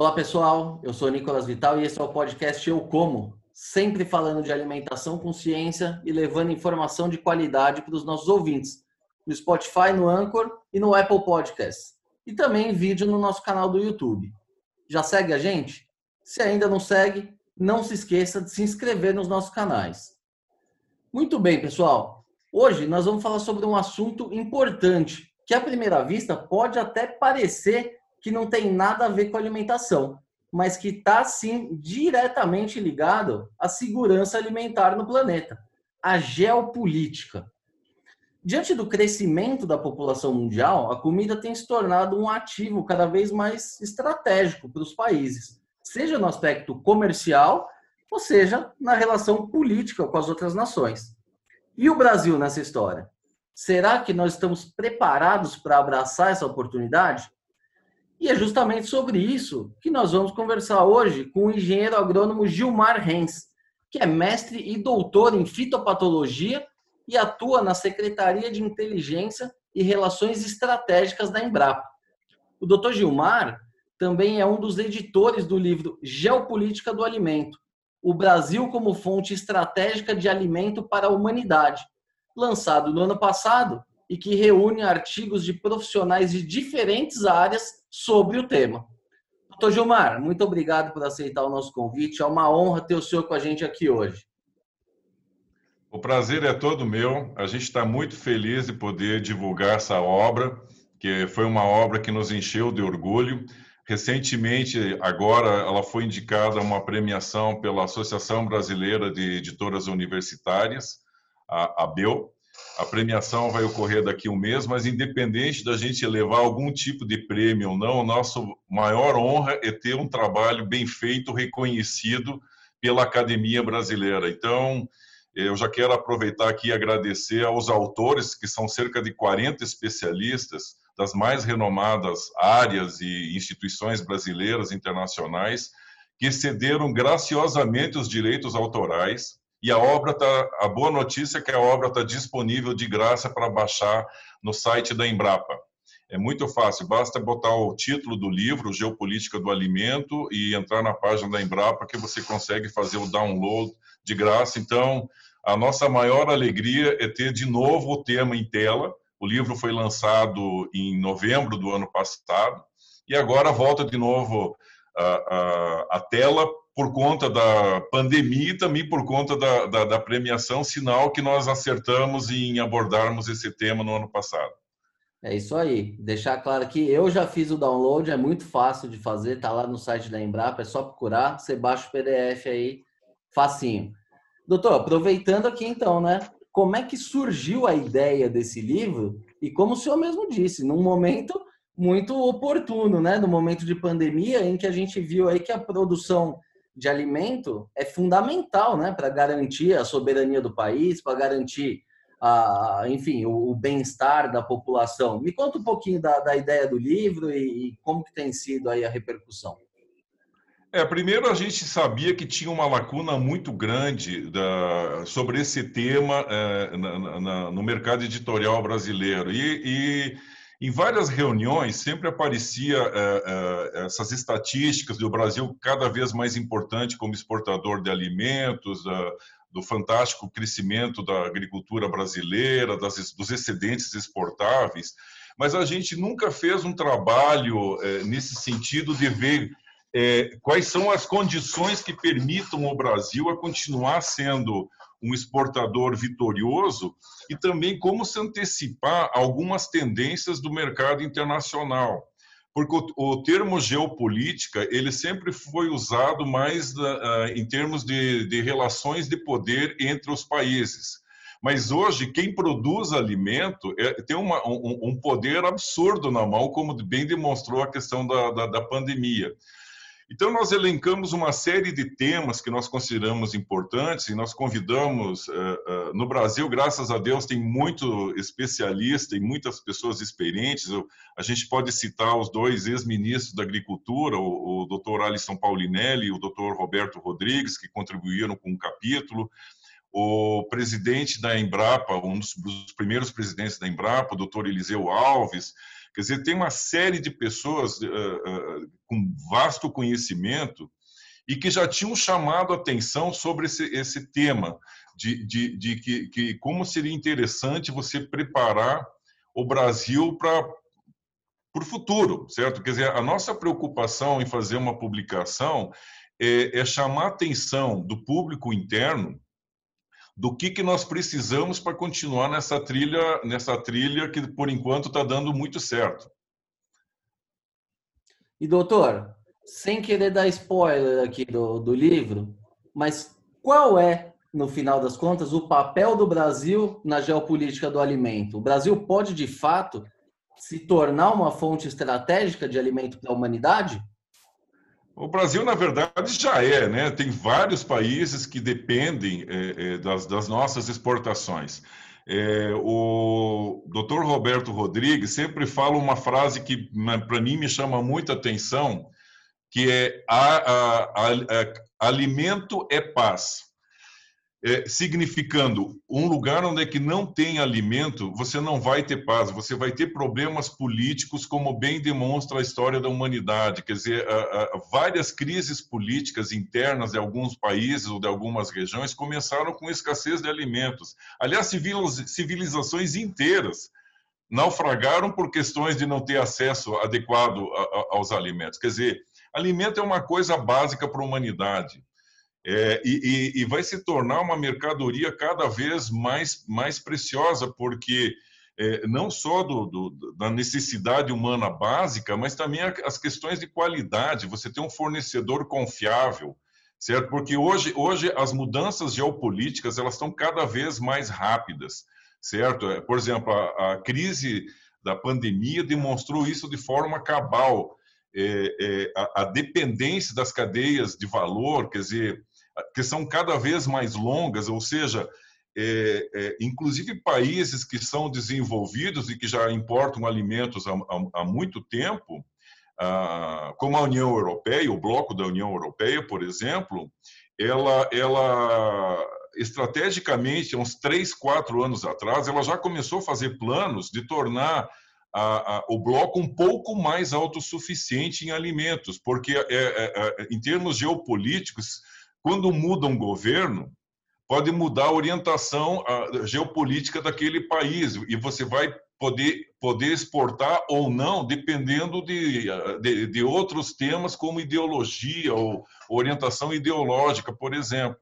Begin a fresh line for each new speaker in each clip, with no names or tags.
Olá pessoal, eu sou Nicolas Vital e esse é o podcast Eu Como, sempre falando de alimentação com ciência e levando informação de qualidade para os nossos ouvintes, no Spotify, no Anchor e no Apple Podcasts, e também vídeo no nosso canal do YouTube. Já segue a gente? Se ainda não segue, não se esqueça de se inscrever nos nossos canais. Muito bem, pessoal. Hoje nós vamos falar sobre um assunto importante, que à primeira vista pode até parecer que não tem nada a ver com alimentação, mas que está sim diretamente ligado à segurança alimentar no planeta, a geopolítica. Diante do crescimento da população mundial, a comida tem se tornado um ativo cada vez mais estratégico para os países, seja no aspecto comercial, ou seja na relação política com as outras nações. E o Brasil nessa história? Será que nós estamos preparados para abraçar essa oportunidade? E é justamente sobre isso que nós vamos conversar hoje com o engenheiro agrônomo Gilmar Rens, que é mestre e doutor em fitopatologia e atua na Secretaria de Inteligência e Relações Estratégicas da Embrapa. O doutor Gilmar também é um dos editores do livro Geopolítica do Alimento, o Brasil como fonte estratégica de alimento para a humanidade, lançado no ano passado e que reúne artigos de profissionais de diferentes áreas sobre o tema. Doutor Gilmar, muito obrigado por aceitar o nosso convite. É uma honra ter o senhor com a gente aqui hoje.
O prazer é todo meu. A gente está muito feliz de poder divulgar essa obra, que foi uma obra que nos encheu de orgulho. Recentemente, agora, ela foi indicada a uma premiação pela Associação Brasileira de Editoras Universitárias, a ABEL, a premiação vai ocorrer daqui a um mês, mas independente da gente levar algum tipo de prêmio ou não, nossa maior honra é ter um trabalho bem feito, reconhecido pela Academia Brasileira. Então, eu já quero aproveitar aqui e agradecer aos autores, que são cerca de 40 especialistas das mais renomadas áreas e instituições brasileiras internacionais, que cederam graciosamente os direitos autorais e a obra tá, a boa notícia é que a obra está disponível de graça para baixar no site da Embrapa. É muito fácil, basta botar o título do livro, Geopolítica do Alimento, e entrar na página da Embrapa que você consegue fazer o download de graça. Então, a nossa maior alegria é ter de novo o tema em tela. O livro foi lançado em novembro do ano passado e agora volta de novo a, a, a tela por conta da pandemia e também por conta da, da, da, premiação, sinal que nós acertamos em abordarmos esse tema no ano passado.
É isso aí. Deixar claro que eu já fiz o download, é muito fácil de fazer, tá lá no site da Embrapa, é só procurar, você baixa o PDF aí, facinho. Doutor, aproveitando aqui então, né? Como é que surgiu a ideia desse livro? E como o senhor mesmo disse, num momento muito oportuno, né? No momento de pandemia, em que a gente viu aí que a produção de alimento é fundamental, né, para garantir a soberania do país, para garantir a, enfim, o, o bem-estar da população. Me conta um pouquinho da, da ideia do livro e, e, como que tem sido aí a repercussão.
É, primeiro a gente sabia que tinha uma lacuna muito grande da, sobre esse tema é, na, na, no mercado editorial brasileiro e, e em várias reuniões sempre aparecia é, é, essas estatísticas do Brasil cada vez mais importante como exportador de alimentos, do fantástico crescimento da agricultura brasileira, das, dos excedentes exportáveis, mas a gente nunca fez um trabalho nesse sentido de ver quais são as condições que permitam o Brasil a continuar sendo um exportador vitorioso e também como se antecipar algumas tendências do mercado internacional. Porque o, o termo geopolítica, ele sempre foi usado mais uh, em termos de, de relações de poder entre os países. Mas hoje, quem produz alimento é, tem uma, um, um, poder absurdo na mão, como bem demonstrou a questão da, da, da pandemia. Então, nós elencamos uma série de temas que nós consideramos importantes e nós convidamos. Uh, uh, no Brasil, graças a Deus, tem muito especialista e muitas pessoas experientes. a gente pode citar os dois ex-ministros da Agricultura, o, Dr. Alisson Paulinelli e o Dr. Roberto Rodrigues, que contribuíram com um capítulo. O presidente da Embrapa, um dos, primeiros presidentes da Embrapa, o Dr. Eliseu Alves, Quer dizer, tem uma série de pessoas uh, uh, com vasto conhecimento e que já tinham chamado atenção sobre esse, esse tema, de, de, de que, que, como seria interessante você preparar o Brasil para o futuro, certo? Quer dizer, a nossa preocupação em fazer uma publicação é, é chamar a atenção do público interno do que, que nós precisamos para continuar nessa trilha, nessa trilha que por enquanto está dando muito certo.
E doutor, sem querer dar spoiler aqui do, do livro, mas qual é, no final das contas, o papel do Brasil na geopolítica do alimento? O Brasil pode, de fato, se tornar uma fonte estratégica de alimento para a humanidade?
O Brasil, na verdade, já é, né? Tem vários países que dependem é, é, das, das, nossas exportações. É, o Dr. Roberto Rodrigues sempre fala uma frase que, para mim, me chama muita atenção, que é a, a, a, alimento é paz. É, significando um lugar onde é que não tem alimento, você não vai ter paz, você vai ter problemas políticos, como bem demonstra a história da humanidade. Quer dizer, várias crises políticas internas de alguns países ou de algumas regiões começaram com escassez de alimentos. Aliás, civilizações inteiras naufragaram por questões de não ter acesso adequado aos alimentos. Quer dizer, Alimento é uma coisa básica para a humanidade. É, e, e, vai se tornar uma mercadoria cada vez mais, mais preciosa, porque é, não só do, do, da necessidade humana básica, mas também as questões de qualidade. Você tem um fornecedor confiável, certo? Porque hoje, hoje as mudanças geopolíticas elas estão cada vez mais rápidas, certo? É, por exemplo, a, a crise da pandemia demonstrou isso de forma cabal é, é, a, a, dependência das cadeias de valor, quer dizer, que são cada vez mais longas, ou seja, é, é, inclusive países que são desenvolvidos e que já importam alimentos há, há, há muito tempo, ah, como a União Europeia, o bloco da União Europeia, por exemplo, ela, ela estrategicamente, uns três, quatro anos atrás, ela já começou a fazer planos de tornar a, a, o bloco um pouco mais autossuficiente em alimentos, porque é, é, é, em termos geopolíticos, quando muda um governo, pode mudar a orientação geopolítica daquele país e você vai poder, poder exportar ou não, dependendo de, de, de outros temas como ideologia ou orientação ideológica, por exemplo.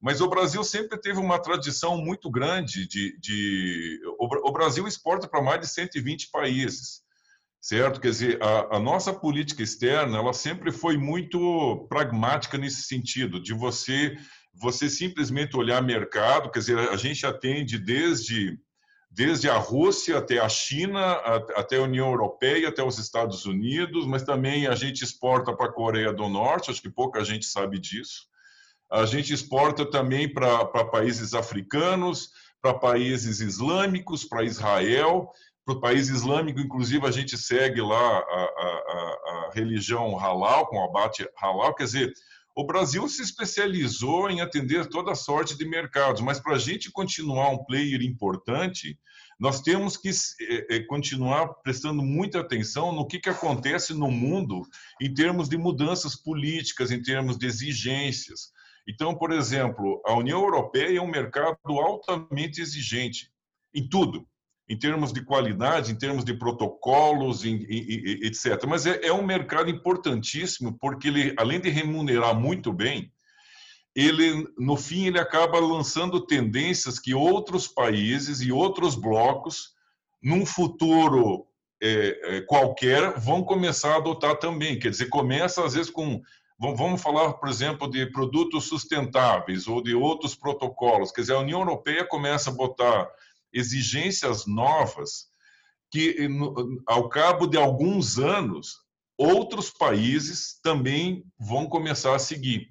Mas o Brasil sempre teve uma tradição muito grande de. de o, Brasil exporta para mais de 120 países, certo? Quer dizer, a, a, nossa política externa ela sempre foi muito pragmática nesse sentido, de você, você simplesmente olhar mercado, quer dizer, a gente atende desde desde a Rússia até a China, até a União Europeia, até os Estados Unidos, mas também a gente exporta para a Coreia do Norte, acho que pouca gente sabe disso. A gente exporta também para países africanos, para países islâmicos, para Israel. Para o país islâmico, inclusive, a gente segue lá a, a, a religião halal, com o abate halal. Quer dizer, o Brasil se especializou em atender toda sorte de mercados, mas para a gente continuar um player importante, nós temos que é, é, continuar prestando muita atenção no que, que acontece no mundo em termos de mudanças políticas, em termos de exigências. Então, por exemplo, a União Europeia é um mercado altamente exigente em tudo, em termos de qualidade, em termos de protocolos, em, em, etc. Mas é, é, um mercado importantíssimo porque ele, além de remunerar muito bem, ele, no fim, ele acaba lançando tendências que outros países e outros blocos, num futuro é, é, qualquer, vão começar a adotar também. Quer dizer, começa às vezes com Vamos falar, por exemplo, de produtos sustentáveis ou de outros protocolos. Quer dizer, a União Europeia começa a botar exigências novas que, ao cabo de alguns anos, outros países também vão começar a seguir.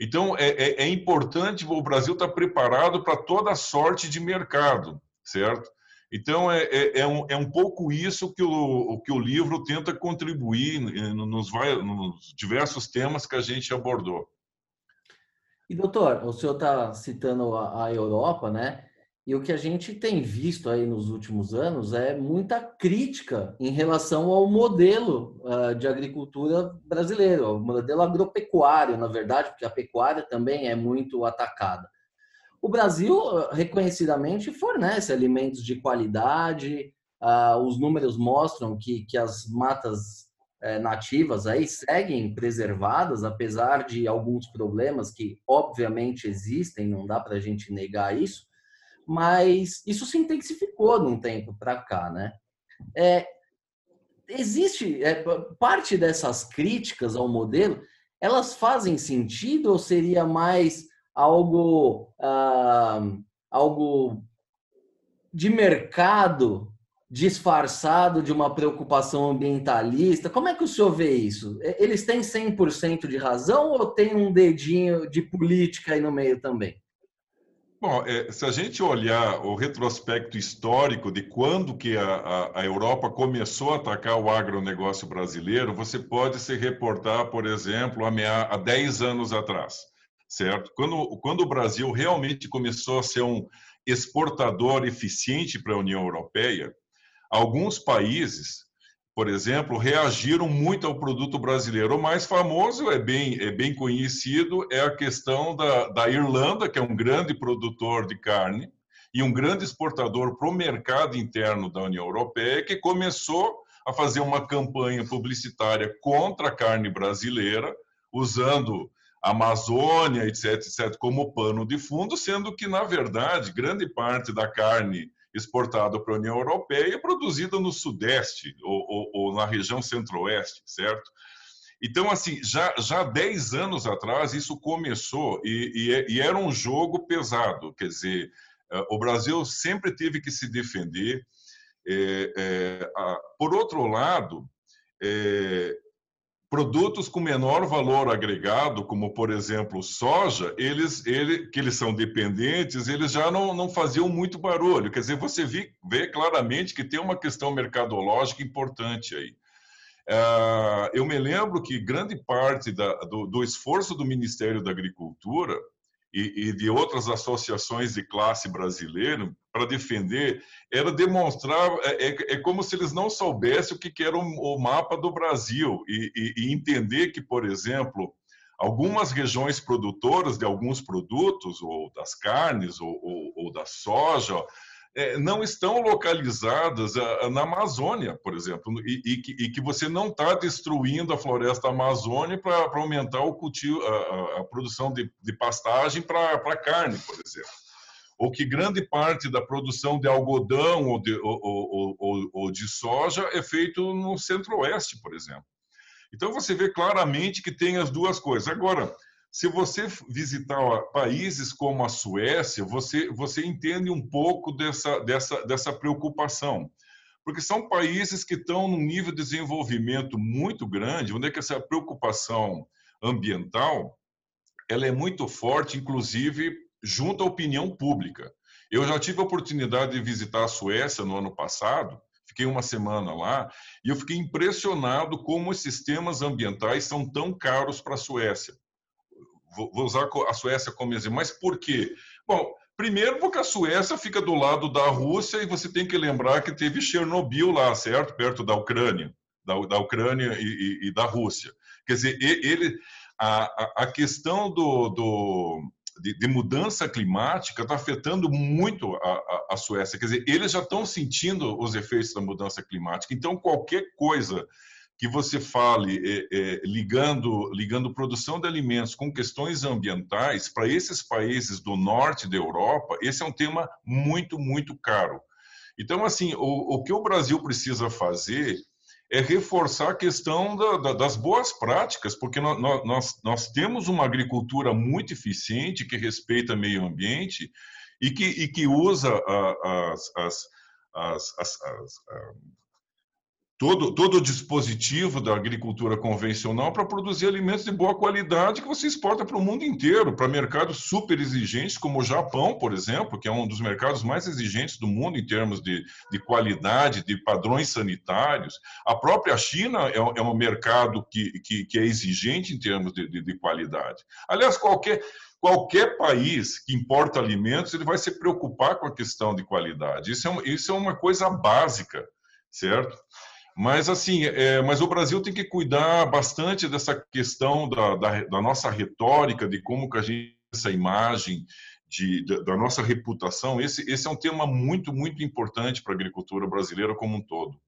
Então, é, é, é importante o Brasil estar preparado para toda sorte de mercado, certo? Então, é, é, é, um, é um pouco isso que o, que o livro tenta contribuir nos, nos diversos temas que a gente abordou.
E, doutor, o senhor está citando a, a, Europa, né? E o que a gente tem visto aí nos últimos anos é muita crítica em relação ao modelo uh, de agricultura brasileiro, ao modelo agropecuário, na verdade, porque a pecuária também é muito atacada. O Brasil, uh, reconhecidamente, fornece alimentos de qualidade, uh, os números mostram que, que as matas eh, nativas aí seguem preservadas, apesar de alguns problemas que, obviamente, existem, não dá para a gente negar isso mas isso se intensificou de um tempo para cá, né? É, existe é, parte dessas críticas ao modelo, elas fazem sentido ou seria mais algo ah, algo de mercado disfarçado de uma preocupação ambientalista? Como é que o senhor vê isso? Eles têm 100% de razão ou tem um dedinho de política aí no meio também?
Bom, é, se a gente olhar o retrospecto histórico de quando que a, a, a, Europa começou a atacar o agronegócio brasileiro, você pode se reportar, por exemplo, a, meia, há 10 anos atrás, certo? Quando, quando o Brasil realmente começou a ser um exportador eficiente para a União Europeia, alguns países por exemplo, reagiram muito ao produto brasileiro. O mais famoso, é bem, é bem conhecido, é a questão da, da Irlanda, que é um grande produtor de carne e um grande exportador para o mercado interno da União Europeia, que começou a fazer uma campanha publicitária contra a carne brasileira, usando a Amazônia, etc., etc., como pano de fundo, sendo que, na verdade, grande parte da carne exportado para a União Europeia e produzida no Sudeste ou, ou, ou na região Centro-Oeste, certo? Então, assim, já, já 10 anos atrás isso começou e, e, é, e, era um jogo pesado. Quer dizer, eh, o Brasil sempre teve que se defender. É, é, a, por outro lado, é, produtos com menor valor agregado, como por exemplo soja, eles, ele, que eles são dependentes, eles já não, não faziam muito barulho. Quer dizer, você vê, vê claramente que tem uma questão mercadológica importante aí. Uh, eu me lembro que grande parte da, do, do esforço do Ministério da Agricultura e, e de outras associações de classe brasileira para defender era demonstrar é, é, é, como se eles não soubessem o que, que era o, o mapa do Brasil e, e, e, entender que, por exemplo, algumas regiões produtoras de alguns produtos ou das carnes ou, ou, ou da soja é, não estão localizadas é, na Amazônia, por exemplo, e, e, que, e que, você não está destruindo a floresta amazônica para aumentar o cultivo, a, a produção de, de pastagem para carne, por exemplo. Ou que grande parte da produção de algodão ou de, ou, ou, ou de soja é feito no centro-oeste, por exemplo. Então você vê claramente que tem as duas coisas. Agora, se você visitar países como a Suécia, você, você entende um pouco dessa, dessa, dessa preocupação. Porque são países que estão num nível de desenvolvimento muito grande, onde é que essa preocupação ambiental ela é muito forte, inclusive junto à opinião pública. Eu já tive a oportunidade de visitar a Suécia no ano passado, fiquei uma semana lá, e eu fiquei impressionado como os sistemas ambientais são tão caros para a Suécia vou usar a Suécia como exemplo, mas por quê? Bom, primeiro porque a Suécia fica do lado da Rússia e você tem que lembrar que teve Chernobyl lá, certo? Perto da Ucrânia, da, da Ucrânia e, e, e, da Rússia. Quer dizer, ele, a, a questão do, do de, de, mudança climática está afetando muito a, a, a, Suécia. Quer dizer, eles já estão sentindo os efeitos da mudança climática. Então, qualquer coisa que você fale é, é, ligando ligando produção de alimentos com questões ambientais para esses países do norte da Europa, esse é um tema muito muito caro. Então, assim, o, o que o Brasil precisa fazer é reforçar a questão da, da, das boas práticas, porque nós, nós, nós temos uma agricultura muito eficiente que respeita meio ambiente e que, e que usa as, as, as, as todo, todo o dispositivo da agricultura convencional para produzir alimentos de boa qualidade que você exporta para o mundo inteiro, para mercados super exigentes, como o Japão, por exemplo, que é um dos mercados mais exigentes do mundo em termos de, de qualidade, de padrões sanitários. A própria China é, é um mercado que, que, que, é exigente em termos de, de, de qualidade. Aliás, qualquer qualquer país que importa alimentos ele vai se preocupar com a questão de qualidade. Isso é, isso é uma coisa básica, certo? Mas assim, é, mas o Brasil tem que cuidar bastante dessa questão da, da, da nossa retórica, de como que a gente essa imagem de, da, da nossa reputação. Esse, esse é um tema muito, muito importante para a agricultura brasileira como um todo.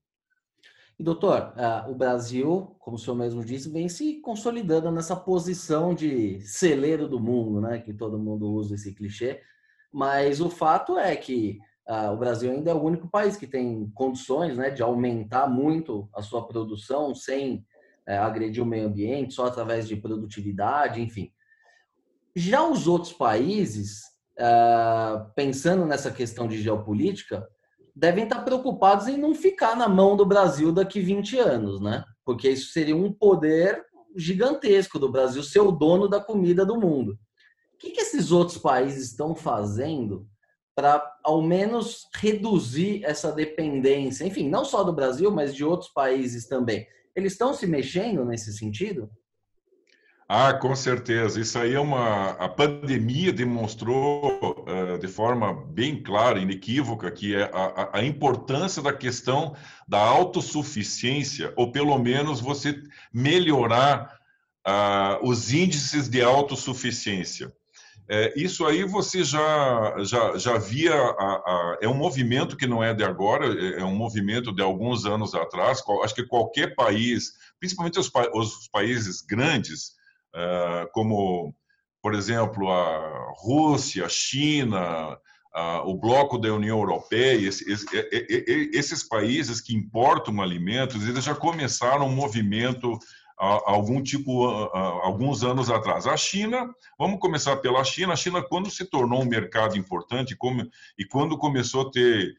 E, doutor, uh, o Brasil, como o senhor mesmo disse, vem se consolidando nessa posição de celeiro do mundo, né? Que todo mundo usa esse clichê. Mas o fato é que o Brasil ainda é o único país que tem condições né, de aumentar muito a sua produção sem uh, agredir o meio ambiente, só através de produtividade, enfim. Já os outros países, uh, pensando nessa questão de geopolítica, devem estar preocupados em não ficar na mão do Brasil daqui 20 anos, né? Porque isso seria um poder gigantesco do Brasil ser o dono da comida do mundo. O que, que esses outros países estão fazendo para ao menos reduzir essa dependência, enfim, não só do Brasil, mas de outros países também. Eles estão se mexendo nesse sentido?
Ah, com certeza. Isso aí é uma. A pandemia demonstrou uh, de forma bem clara, inequívoca, que é a, a, importância da questão da autossuficiência, ou pelo menos você melhorar uh, os índices de autossuficiência. É, isso aí você já, já, já via, a, a, é um movimento que não é de agora, é, é um movimento de alguns anos atrás. Acho que qualquer país, principalmente os, os países grandes, é, como, por exemplo, a Rússia, a China, a, o bloco da União Europeia, esses, esses países que importam alimentos, eles já começaram um movimento algum tipo, alguns anos atrás. A China, vamos começar pela China. A China, quando se tornou um mercado importante e quando começou a ter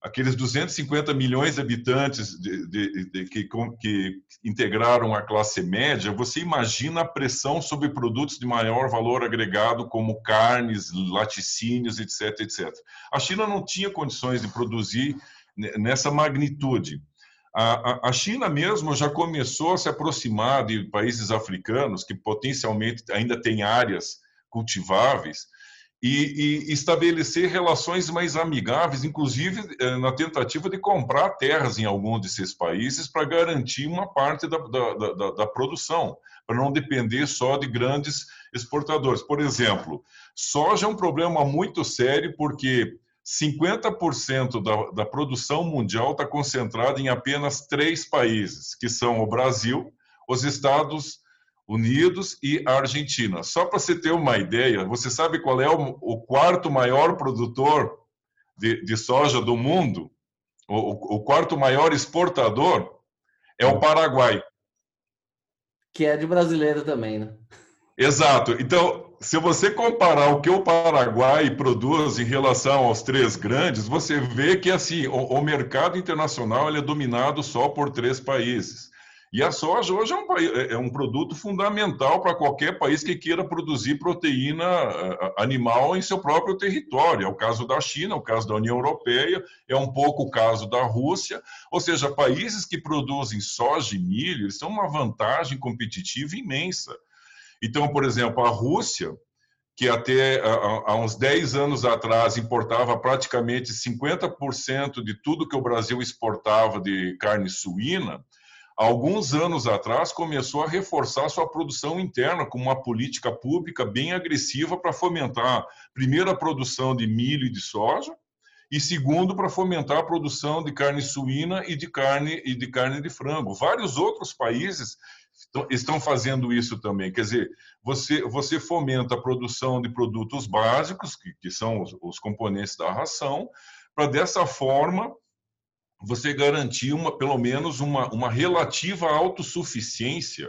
aqueles 250 milhões de habitantes de, de, de, que, que, integraram a classe média, você imagina a pressão sobre produtos de maior valor agregado, como carnes, laticínios, etc, etc. A China não tinha condições de produzir nessa magnitude. A, a, China mesmo já começou a se aproximar de países africanos que potencialmente ainda têm áreas cultiváveis e, e estabelecer relações mais amigáveis, inclusive eh, na tentativa de comprar terras em algum desses países para garantir uma parte da, da, da, da produção, para não depender só de grandes exportadores. Por exemplo, soja é um problema muito sério porque 50% da, da produção mundial está concentrada em apenas três países, que são o Brasil, os Estados Unidos e a Argentina. Só para você ter uma ideia, você sabe qual é o, o quarto maior produtor de, de soja do mundo? O, o, quarto maior exportador é o Paraguai.
Que é de brasileiro também, né?
Exato. Então, se você comparar o que o Paraguai produz em relação aos três grandes, você vê que assim o, o mercado internacional é dominado só por três países. E a soja hoje é um, é, é um produto fundamental para qualquer país que queira produzir proteína animal em seu próprio território. É o caso da China, é o caso da União Europeia, é um pouco o caso da Rússia. Ou seja, países que produzem soja e milho têm uma vantagem competitiva imensa. Então, por exemplo, a Rússia, que até há uns 10 anos atrás importava praticamente 50% de tudo que o Brasil exportava de carne suína, alguns anos atrás começou a reforçar sua produção interna com uma política pública bem agressiva para fomentar, primeiro, a produção de milho e de soja, e segundo, para fomentar a produção de carne suína e de carne e de carne de frango. Vários outros países estão fazendo isso também. Quer dizer, você, você fomenta a produção de produtos básicos, que, que são os, os componentes da ração, para dessa forma você garantir uma, pelo menos uma, uma relativa autossuficiência.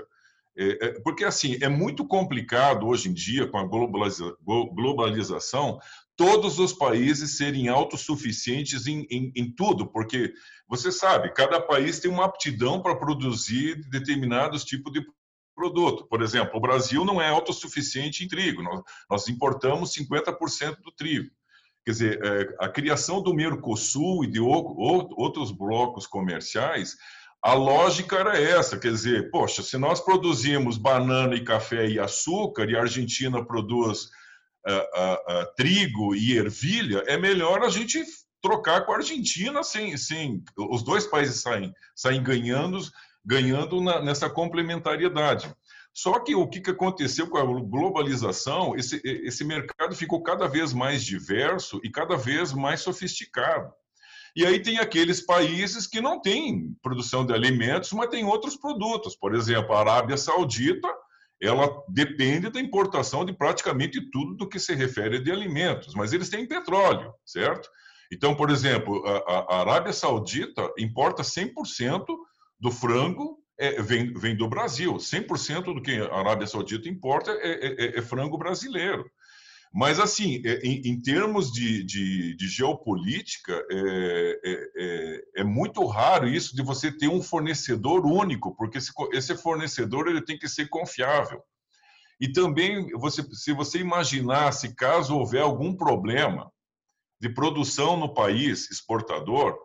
É, é, porque, assim, é muito complicado hoje em dia, com a globaliza, globalização, todos os países serem autossuficientes em, em, em tudo, porque você sabe, cada país tem uma aptidão para produzir determinados tipos de produto. Por exemplo, o Brasil não é autossuficiente em trigo, nós, nós importamos 50% do trigo. Quer dizer, é, a criação do Mercosul e de outros blocos comerciais, a lógica era essa, quer dizer, poxa, se nós produzimos banana e café e açúcar e a Argentina produz uh, uh, uh, trigo e ervilha, é melhor a gente trocar com a Argentina sem, sem os dois países saem, saem ganhando, ganhando na, nessa complementariedade. Só que o que aconteceu com a globalização, esse, esse mercado ficou cada vez mais diverso e cada vez mais sofisticado. E aí tem aqueles países que não têm produção de alimentos, mas têm outros produtos. Por exemplo, a Arábia Saudita, ela depende da importação de praticamente tudo do que se refere de alimentos, mas eles têm petróleo, certo? Então, por exemplo, a, a Arábia Saudita importa 100% do frango é, vem, vem do Brasil. 100% do que a Arábia Saudita importa é, é, é, é frango brasileiro. Mas, assim, é, em, em termos de, de, de geopolítica, é, é, muito raro isso de você ter um fornecedor único, porque esse, esse fornecedor ele tem que ser confiável. E também, você, se você imaginasse, caso houver algum problema de produção no país exportador,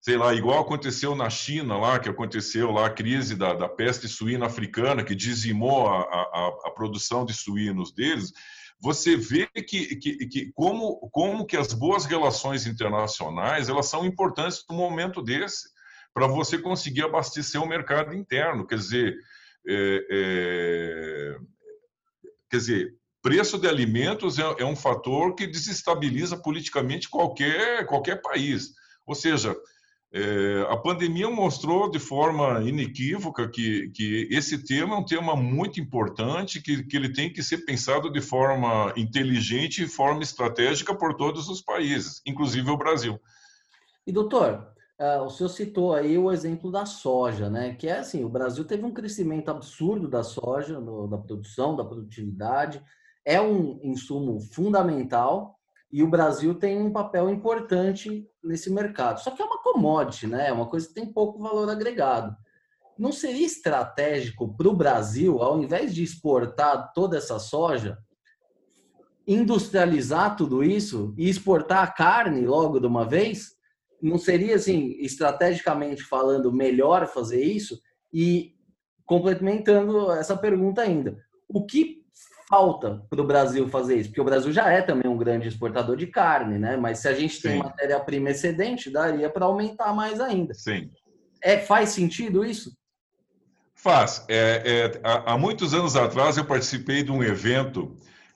sei lá, igual aconteceu na China lá, que aconteceu lá a crise da, da peste suína africana, que dizimou a, a, a produção de suínos deles, você vê que, que, que, como, como que as boas relações internacionais elas são importantes no momento desse, para você conseguir abastecer o mercado interno. Quer dizer, é, é, quer dizer preço de alimentos é, é um fator que desestabiliza politicamente qualquer, qualquer país. Ou seja, é, a pandemia mostrou de forma inequívoca que, que esse tema é um tema muito importante, que, que ele tem que ser pensado de forma inteligente e forma estratégica por todos os países, inclusive o Brasil.
E doutor, uh, o senhor citou aí o exemplo da soja, né? Que é assim, o Brasil teve um crescimento absurdo da soja, no, da produção, da produtividade, é um insumo fundamental e o Brasil tem um papel importante nesse mercado. Só que é uma commodity, né? É uma coisa que tem pouco valor agregado. Não seria estratégico para o Brasil, ao invés de exportar toda essa soja, industrializar tudo isso e exportar a carne logo de uma vez? Não seria, assim, estrategicamente falando, melhor fazer isso? E complementando essa pergunta ainda, o que falta para o Brasil fazer isso, porque o Brasil já é também um grande exportador de carne, né? Mas se a gente tem matéria-prima excedente, daria para aumentar mais ainda.
Sim.
É, faz sentido isso?
Faz. É, é, há, há, muitos anos atrás eu participei de um evento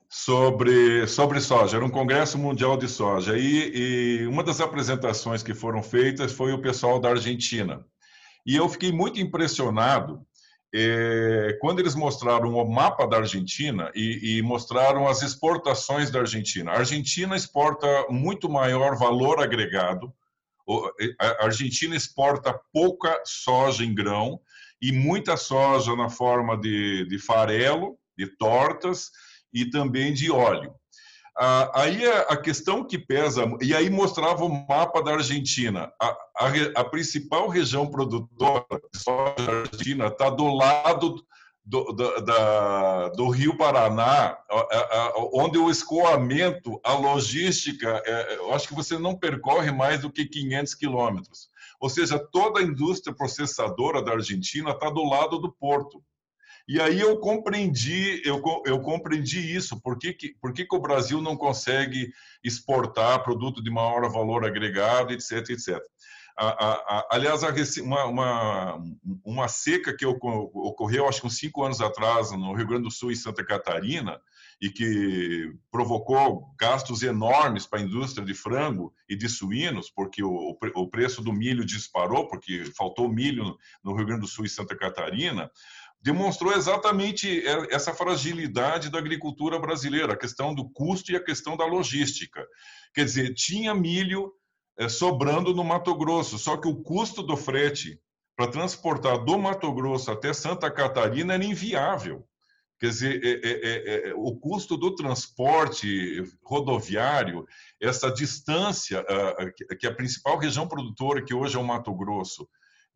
sobre, sobre soja, era um congresso mundial de soja, e, e uma das apresentações que foram feitas foi o pessoal da Argentina. E eu fiquei muito impressionado é, quando eles mostraram o mapa da Argentina e, e, mostraram as exportações da Argentina, a Argentina exporta muito maior valor agregado. A Argentina exporta pouca soja em grão e muita soja na forma de, de farelo, de tortas e também de óleo. Ah, aí a, questão que pesa, e aí mostrava o mapa da Argentina. A, a, a principal região produtora de soja argentina está do lado do, do, da, do, Rio Paraná, onde o escoamento, a logística, é, eu acho que você não percorre mais do que 500 quilômetros. Ou seja, toda a indústria processadora da Argentina está do lado do porto. E aí eu compreendi, eu, eu compreendi isso. Por que, que, por que, que o Brasil não consegue exportar produto de maior valor agregado, etc, etc. A, a, a, aliás, uma, uma, uma, seca que ocorreu, acho que uns cinco anos atrás, no Rio Grande do Sul e Santa Catarina, e que provocou gastos enormes para a indústria de frango e de suínos, porque o, o preço do milho disparou, porque faltou milho no Rio Grande do Sul e Santa Catarina demonstrou exatamente essa fragilidade da agricultura brasileira, a questão do custo e a questão da logística. Quer dizer, tinha milho eh, sobrando no Mato Grosso, só que o custo do frete para transportar do Mato Grosso até Santa Catarina era inviável. Quer dizer, é, é, é, o custo do transporte rodoviário, essa distância, que a principal região produtora, que hoje é o Mato Grosso,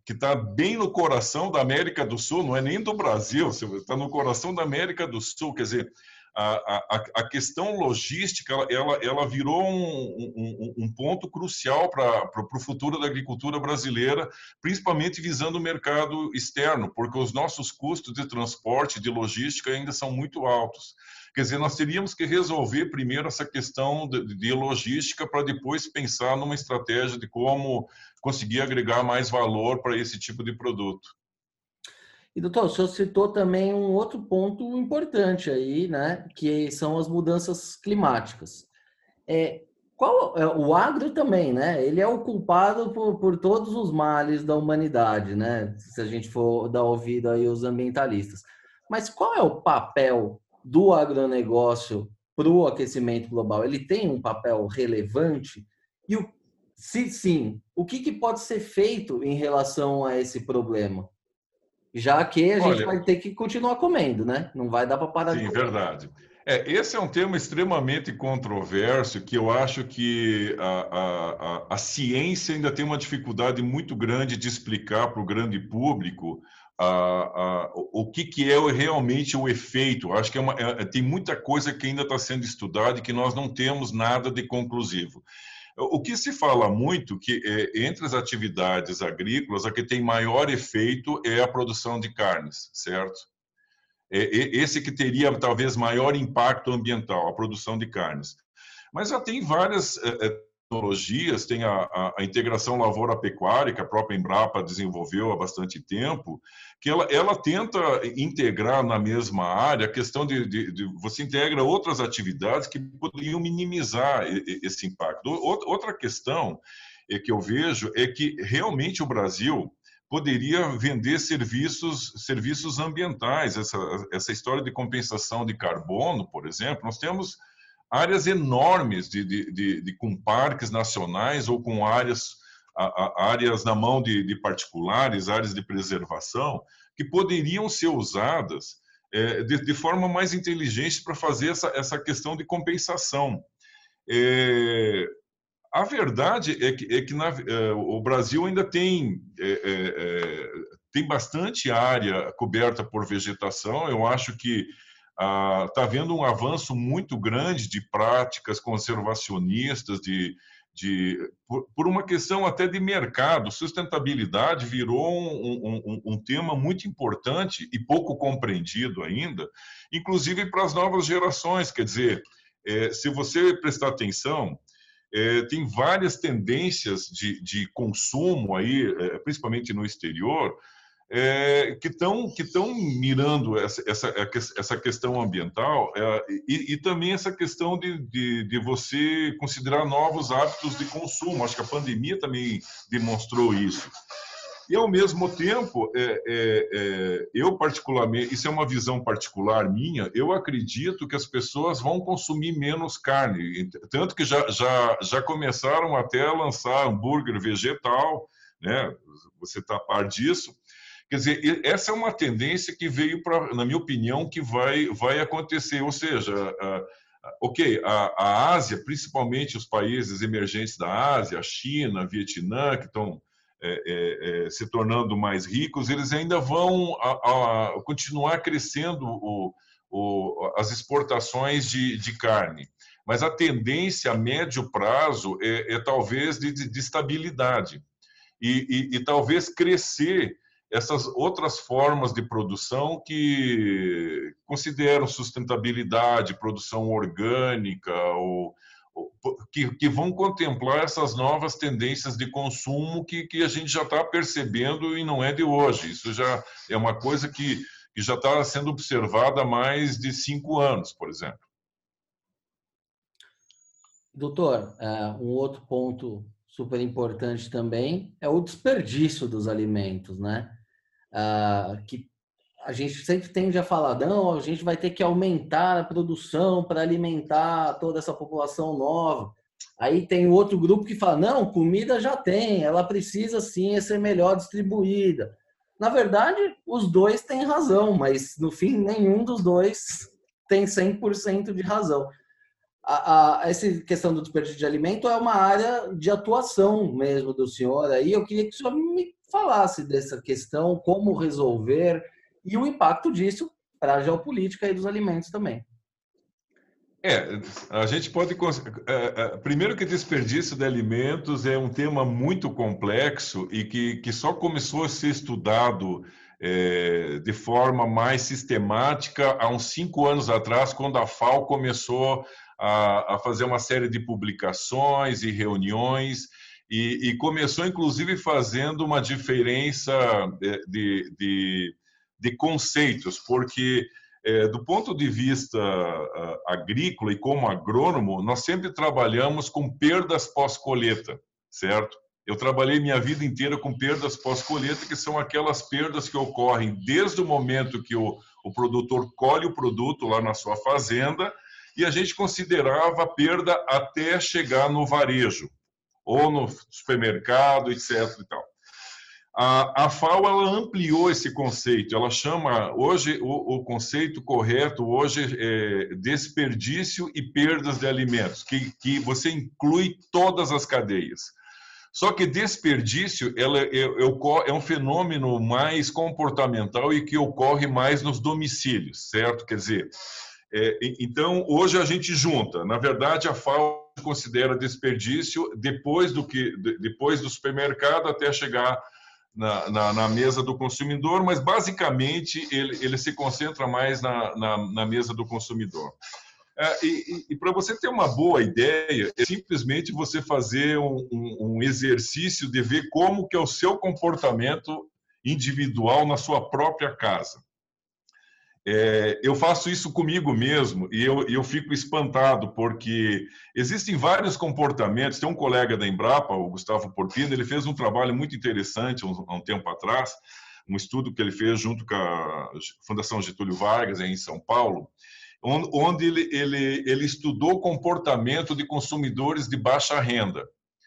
que está bem no coração da América do Sul, não é nem do Brasil, está no coração da América do Sul. Quer dizer, a, a, a questão logística ela, ela virou um, um, um ponto crucial para o futuro da agricultura brasileira, principalmente visando o mercado externo, porque os nossos custos de transporte, de logística ainda são muito altos. Quer dizer, nós teríamos que resolver primeiro essa questão de, de logística para depois pensar numa estratégia de como conseguir agregar mais valor para esse tipo de produto.
E, doutor, o senhor citou também um outro ponto importante aí, né? Que são as mudanças climáticas. É, qual, é, o agro também, né? Ele é o culpado por, por todos os males da humanidade, né? Se a gente for dar ouvido aí aos ambientalistas. Mas qual é o papel do agronegócio para o aquecimento global? Ele tem um papel relevante? E o, se sim, o que, que pode ser feito em relação a esse problema? já que a gente vai ter que continuar comendo, né? Não vai dar para parar
sim,
de
comer. verdade. É, esse é um tema extremamente controverso que eu acho que a, a, a, ciência ainda tem uma dificuldade muito grande de explicar para o grande público a, o que, que é realmente o efeito. Acho que é uma, é, tem muita coisa que ainda está sendo estudada e que nós não temos nada de conclusivo. O que se fala muito que é, entre as atividades agrícolas, a que tem maior efeito é a produção de carnes, certo? É, esse que teria talvez maior impacto ambiental, a produção de carnes. Mas já tem várias é, é tecnologias, tem a, a, a, integração lavoura-pecuária, que a própria Embrapa desenvolveu há bastante tempo, que ela, ela tenta integrar na mesma área a questão de, de, de, você integra outras atividades que poderiam minimizar esse impacto. Outra questão é que eu vejo é que realmente o Brasil poderia vender serviços serviços ambientais essa essa história de compensação de carbono por exemplo nós temos áreas enormes de, de, de, de com parques nacionais ou com áreas, a, a, áreas na mão de, de, particulares, áreas de preservação, que poderiam ser usadas é, de, forma mais inteligente para fazer essa, essa questão de compensação. É, a verdade é que, é que na, é, o Brasil ainda tem, é, é, tem bastante área coberta por vegetação. Eu acho que está ah, havendo um avanço muito grande de práticas conservacionistas, de, de, por, por, uma questão até de mercado. Sustentabilidade virou um, um, um, tema muito importante e pouco compreendido ainda, inclusive para as novas gerações. Quer dizer, é, se você prestar atenção, é, tem várias tendências de, de consumo aí, é, principalmente no exterior, é, que estão que estão mirando essa, essa, essa questão ambiental é, e, e, também essa questão de, de, de, você considerar novos hábitos de consumo. Acho que a pandemia também demonstrou isso. E, ao mesmo tempo, é, é, é eu particularmente, isso é uma visão particular minha, eu acredito que as pessoas vão consumir menos carne. Tanto que já, já, já começaram até a lançar hambúrguer vegetal, né? você está a par disso. Quer dizer, essa é uma tendência que veio, pra, na minha opinião, que vai, vai acontecer. Ou seja, ok, a, a Ásia, principalmente os países emergentes da Ásia, a China, Vietnã, que estão é, é, é, se tornando mais ricos, eles ainda vão a, a continuar crescendo o, o, as exportações de, de, carne. Mas a tendência a médio prazo é, é talvez de, de estabilidade. E, e, e, talvez crescer essas outras formas de produção que consideram sustentabilidade, produção orgânica, ou, ou que, que, vão contemplar essas novas tendências de consumo que, que a gente já está percebendo e não é de hoje. Isso já é uma coisa que, que já está sendo observada há mais de cinco anos, por exemplo.
Doutor, é, um outro ponto super importante também é o desperdício dos alimentos, né? Ah, que a gente sempre tende a falar, não, a gente vai ter que aumentar a produção para alimentar toda essa população nova. Aí tem outro grupo que fala, não, comida já tem, ela precisa sim ser melhor distribuída. Na verdade, os dois têm razão, mas no fim, nenhum dos dois tem 100% de razão. A, a, essa questão do desperdício de alimento é uma área de atuação mesmo do senhor. Aí eu queria que o senhor me falasse dessa questão, como resolver e o impacto disso para a geopolítica e dos alimentos também.
É, a gente pode. É, é, primeiro, que desperdício de alimentos é um tema muito complexo e que, que só começou a ser estudado é, de forma mais sistemática há uns cinco anos atrás, quando a FAO começou a, a fazer uma série de publicações e reuniões. E, e começou, inclusive, fazendo uma diferença de, de, de conceitos, porque é, do ponto de vista agrícola e como agrônomo, nós sempre trabalhamos com perdas pós-colheita, certo? Eu trabalhei minha vida inteira com perdas pós-colheita, que são aquelas perdas que ocorrem desde o momento que o, o produtor colhe o produto lá na sua fazenda e a gente considerava a perda até chegar no varejo ou no supermercado, etc. E tal. A, a FAO ela ampliou esse conceito, ela chama hoje o, o conceito correto hoje é desperdício e perdas de alimentos, que, que você inclui todas as cadeias. Só que desperdício ela é, é, é, um fenômeno mais comportamental e que ocorre mais nos domicílios, certo? Quer dizer, é, então hoje a gente junta. Na verdade, a FAO considera desperdício depois do que depois do supermercado até chegar na, na, na, mesa do consumidor, mas basicamente ele, ele se concentra mais na, na, na mesa do consumidor. É, e, e para você ter uma boa ideia, é simplesmente você fazer um, um, um, exercício de ver como que é o seu comportamento individual na sua própria casa. É, eu faço isso comigo mesmo e eu, eu fico espantado, porque existem vários comportamentos. Tem um colega da Embrapa, o Gustavo Porpino, ele fez um trabalho muito interessante há um, um tempo atrás, um estudo que ele fez junto com a Fundação Getúlio Vargas, em São Paulo, onde ele, ele, ele estudou o comportamento de consumidores de baixa renda.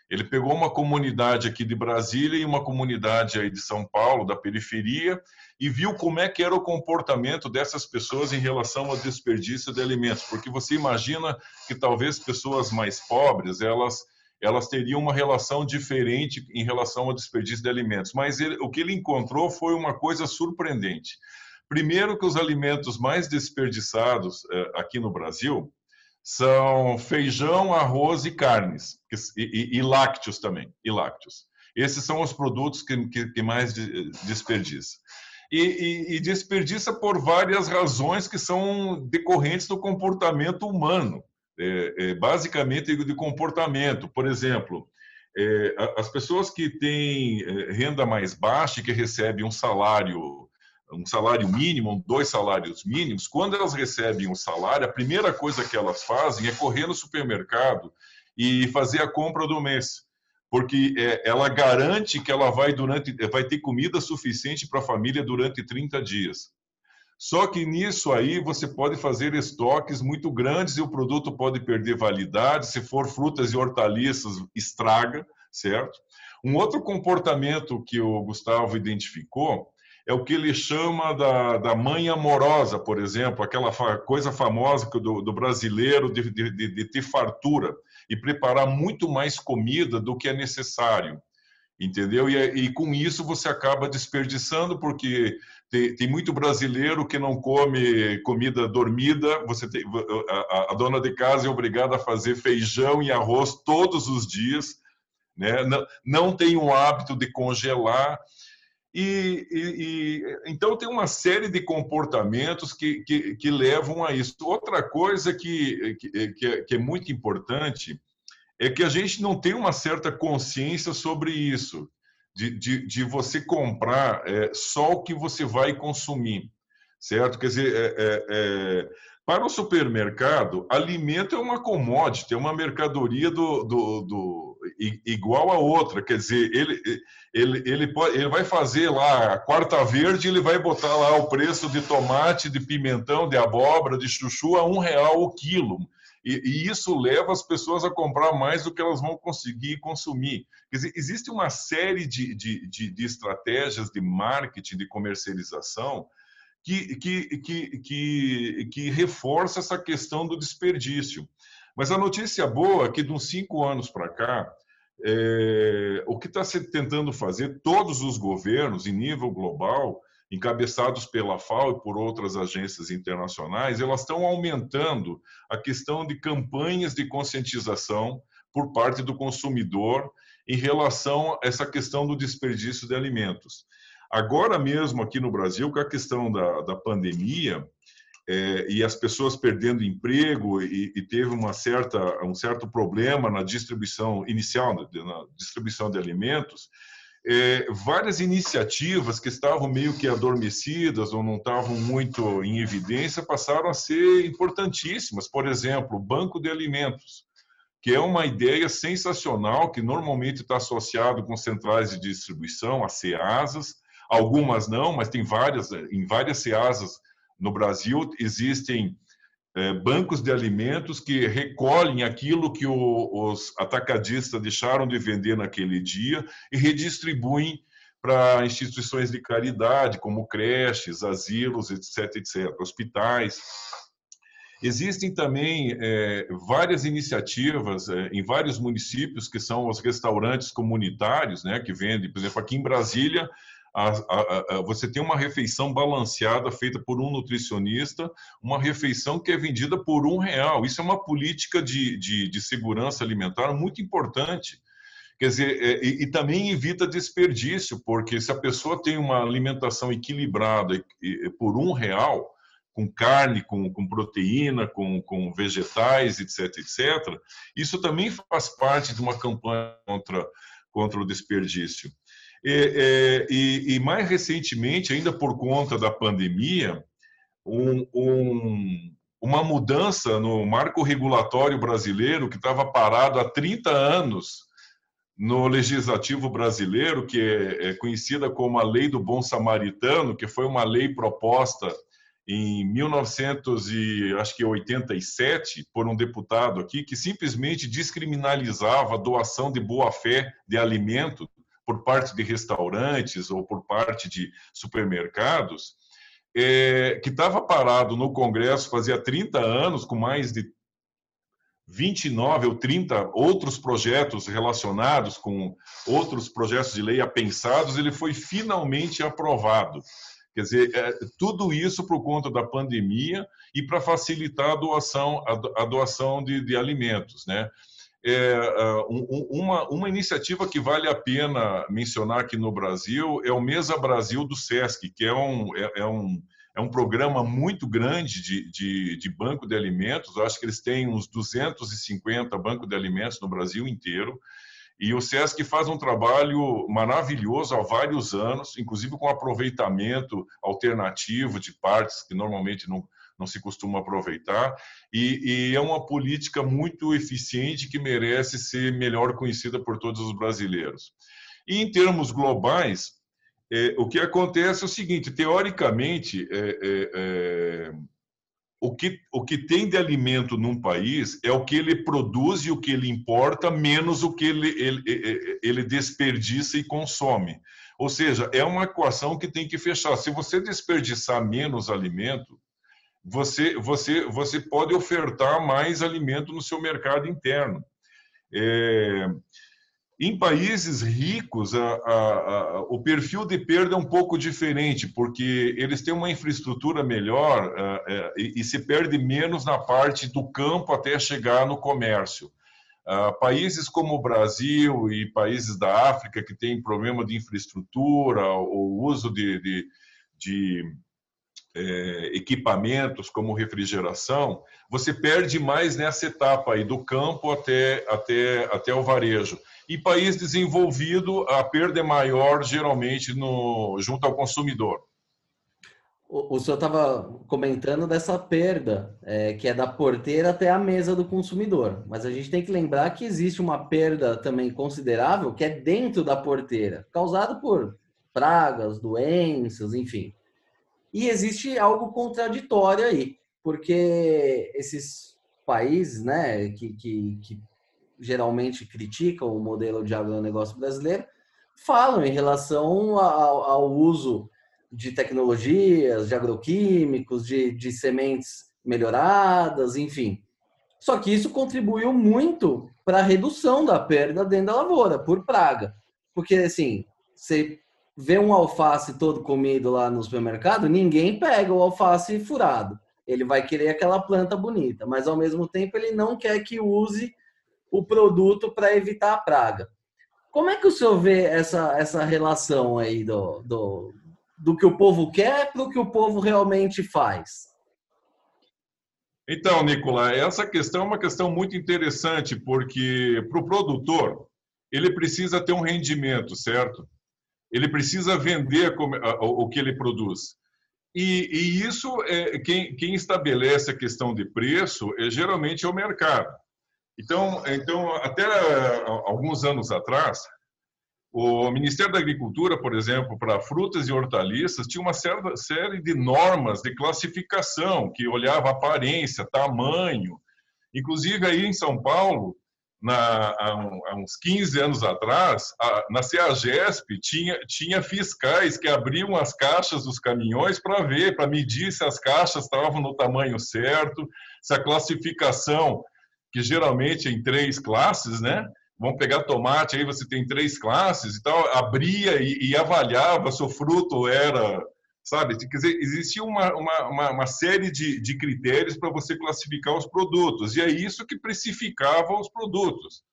Ele pegou uma comunidade aqui de Brasília e uma comunidade aí de São Paulo, da periferia, e viu como é que era o comportamento dessas pessoas em relação ao desperdício de alimentos, porque você imagina que talvez pessoas mais pobres, elas elas teriam uma relação diferente em relação ao desperdício de alimentos, mas ele, o que ele encontrou foi uma coisa surpreendente. Primeiro que os alimentos mais desperdiçados eh, aqui no Brasil são feijão, arroz e carnes, e, e, e lácteos também, e lácteos. Esses são os produtos que, que, que mais desperdiça e, e, desperdiça por várias razões que são decorrentes do comportamento humano, é, é, basicamente de comportamento. Por exemplo, é, as pessoas que têm é, renda mais baixa e que recebem um salário um salário mínimo, dois salários mínimos, quando elas recebem um salário, a primeira coisa que elas fazem é correr no supermercado e fazer a compra do mês porque é, ela garante que ela vai durante vai ter comida suficiente para a família durante 30 dias. Só que nisso aí você pode fazer estoques muito grandes e o produto pode perder validade. Se for frutas e hortaliças, estraga, certo? Um outro comportamento que o Gustavo identificou é o que ele chama da, da mãe amorosa, por exemplo, aquela coisa famosa do, do brasileiro de, de, de ter fartura e preparar muito mais comida do que é necessário, entendeu? E, e com isso você acaba desperdiçando, porque tem, tem, muito brasileiro que não come comida dormida, você tem, a, a, dona de casa é obrigada a fazer feijão e arroz todos os dias, né? não, não tem o hábito de congelar, e, e, e, então tem uma série de comportamentos que, que, que levam a isso. Outra coisa que, que, é, que é muito importante é que a gente não tem uma certa consciência sobre isso, de, de, de você comprar é, só o que você vai consumir, certo? Quer dizer, é, é, é para o supermercado, alimento é uma commodity, é uma mercadoria do, do, do, igual a outra. Quer dizer, ele, ele, ele, pode, ele vai fazer lá a quarta verde, ele vai botar lá o preço de tomate, de pimentão, de abóbora, de chuchu a um real o quilo. E, e, isso leva as pessoas a comprar mais do que elas vão conseguir consumir. Quer dizer, existe uma série de, de, de, de estratégias de marketing, de comercialização, que, que, que, que, que reforça essa questão do desperdício. Mas a notícia boa é que, de uns cinco anos para cá, é, o que está se tentando fazer, todos os governos, em nível global, encabeçados pela FAO e por outras agências internacionais, elas estão aumentando a questão de campanhas de conscientização por parte do consumidor em relação a essa questão do desperdício de alimentos. Agora mesmo aqui no Brasil, com a questão da, da pandemia é, e as pessoas perdendo emprego e, e, teve uma certa, um certo problema na distribuição inicial, na distribuição de alimentos, é, várias iniciativas que estavam meio que adormecidas ou não estavam muito em evidência passaram a ser importantíssimas. Por exemplo, o Banco de Alimentos, que é uma ideia sensacional que normalmente está associado com centrais de distribuição, as CEASAS, algumas não, mas tem várias, em várias CEASAS no Brasil existem é, bancos de alimentos que recolhem aquilo que o, os atacadistas deixaram de vender naquele dia e redistribuem para instituições de caridade, como creches, asilos, etc., etc., hospitais. Existem também é, várias iniciativas é, em vários municípios que são os restaurantes comunitários, né, que vendem, por exemplo, aqui em Brasília, a, a, a, você tem uma refeição balanceada feita por um nutricionista, uma refeição que é vendida por um real. Isso é uma política de, de, de segurança alimentar muito importante. Quer dizer, é, e, e, também evita desperdício, porque se a pessoa tem uma alimentação equilibrada por um real, com carne, com, com proteína, com, com vegetais, etc., etc., isso também faz parte de uma campanha contra, contra o desperdício. E, e, e, mais recentemente, ainda por conta da pandemia, um, um, uma mudança no marco regulatório brasileiro que estava parado há 30 anos no legislativo brasileiro, que é, é conhecida como a Lei do Bom Samaritano, que foi uma lei proposta em 1987 por um deputado aqui que simplesmente descriminalizava a doação de boa fé de alimento por parte de restaurantes ou por parte de supermercados, é, que estava parado no Congresso fazia 30 anos, com mais de 29 ou 30 outros projetos relacionados com outros projetos de lei apensados, ele foi finalmente aprovado. Quer dizer, é, tudo isso por conta da pandemia e para facilitar a doação, a, doação de, de alimentos, né? É, ah, uma, uma iniciativa que vale a pena mencionar aqui no Brasil é o Mesa Brasil do SESC, que é um, é, é um, é um programa muito grande de, de, de, banco de alimentos. Eu acho que eles têm uns 250 bancos de alimentos no Brasil inteiro. E o SESC faz um trabalho maravilhoso há vários anos, inclusive com aproveitamento alternativo de partes que normalmente não, não se costuma aproveitar, e, e, é uma política muito eficiente que merece ser melhor conhecida por todos os brasileiros. E em termos globais, é, o que acontece é o seguinte: teoricamente, é, é, é, o, que, o que tem de alimento num país é o que ele produz e o que ele importa, menos o que ele, ele, ele desperdiça e consome. Ou seja, é uma equação que tem que fechar. Se você desperdiçar menos alimento, você, você, você pode ofertar mais alimento no seu mercado interno. É, em países ricos, a, a, a, o perfil de perda é um pouco diferente, porque eles têm uma infraestrutura melhor é, e, e, se perde menos na parte do campo até chegar no comércio. países como o Brasil e países da África que têm problema de infraestrutura, o uso de, de, de é, equipamentos como refrigeração, você perde mais nessa etapa aí do campo até, até, até o varejo. Em país desenvolvido, a perda é maior geralmente no, junto ao consumidor.
O, o senhor estava comentando dessa perda, é, que é da porteira até a mesa do consumidor. Mas a gente tem que lembrar que existe uma perda também considerável que é dentro da porteira, causada por pragas, doenças, enfim. E existe algo contraditório aí, porque esses países, né, que, que, que geralmente criticam o modelo de agronegócio brasileiro, falam em relação ao, ao uso de tecnologias, de agroquímicos, de, de sementes melhoradas, enfim. Só que isso contribuiu muito para a redução da perda dentro da lavoura por praga. Porque, assim, você vê um alface todo comido lá no supermercado, ninguém pega o alface furado. Ele vai querer aquela planta bonita, mas ao mesmo tempo ele não quer que use o produto para evitar a praga. Como é que o senhor vê essa, essa relação aí do, do, do que o povo quer para o que o povo realmente faz?
Então, Nicola, essa questão é uma questão muito interessante, porque para o produtor, ele precisa ter um rendimento, certo? Ele precisa vender o que ele produz. E, e isso, é, quem, quem, estabelece a questão de preço é geralmente é o mercado. Então, então, até alguns anos atrás, o Ministério da Agricultura, por exemplo, para frutas e hortaliças, tinha uma certa série de normas de classificação que olhava aparência, tamanho. Inclusive, aí em São Paulo, na, há, uns 15 anos atrás, a, na CEAGESP, tinha, tinha fiscais que abriam as caixas dos caminhões para ver, para medir se as caixas estavam no tamanho certo, se a classificação, que geralmente é em três classes, né? vamos pegar tomate, aí você tem três classes e tal, abria e, e avaliava se o fruto era, sabe? Quer dizer, existia uma, uma, uma série de, de critérios para você classificar os produtos, e é isso que precificava os produtos.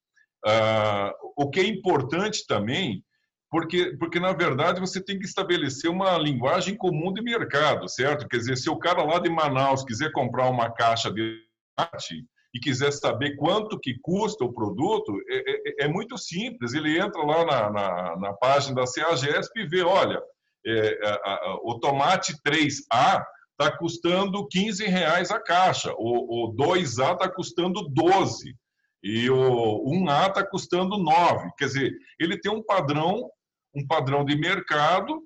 Ah, o que é importante também, porque, porque na verdade você tem que estabelecer uma linguagem comum de mercado, certo? Quer dizer, se o cara lá de Manaus quiser comprar uma caixa de tomate, e quiser saber quanto que custa o produto, é, é, é muito simples. Ele entra lá na, na, na página da CEAGESP e vê, olha, é, a, a, o tomate 3A está custando 15 reais a caixa, o, o 2A está custando 12 e o 1A está custando 9. Quer dizer, ele tem um padrão, um padrão de mercado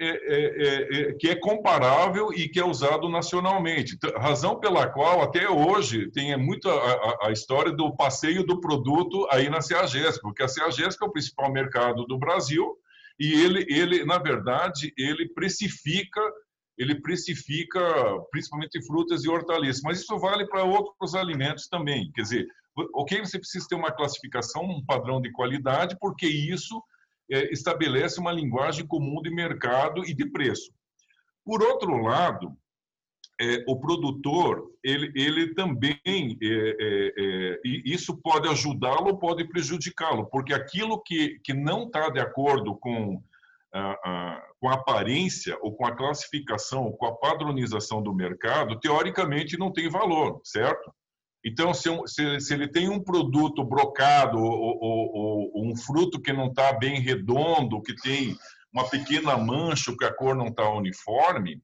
é, é, é, que é comparável e que é usado nacionalmente. Razão pela qual, até hoje, tem muito a, a, história do passeio do produto aí na CEAGESP, porque a CEAGESP é o principal mercado do Brasil e ele, ele na verdade, ele precifica ele precifica principalmente frutas e hortaliças, mas isso vale para outros alimentos também. Quer dizer, ok, você precisa ter uma classificação, um padrão de qualidade, porque isso é, estabelece uma linguagem comum de mercado e de preço. Por outro lado, é, o produtor ele, ele também é, é, é isso pode ajudá-lo ou pode prejudicá-lo porque aquilo que, que não está de acordo com a, a, com a aparência ou com a classificação com a padronização do mercado teoricamente não tem valor certo? Então, se, se, se, ele tem um produto brocado ou, ou, ou um fruto que não está bem redondo, que tem uma pequena mancha, que a cor não está uniforme,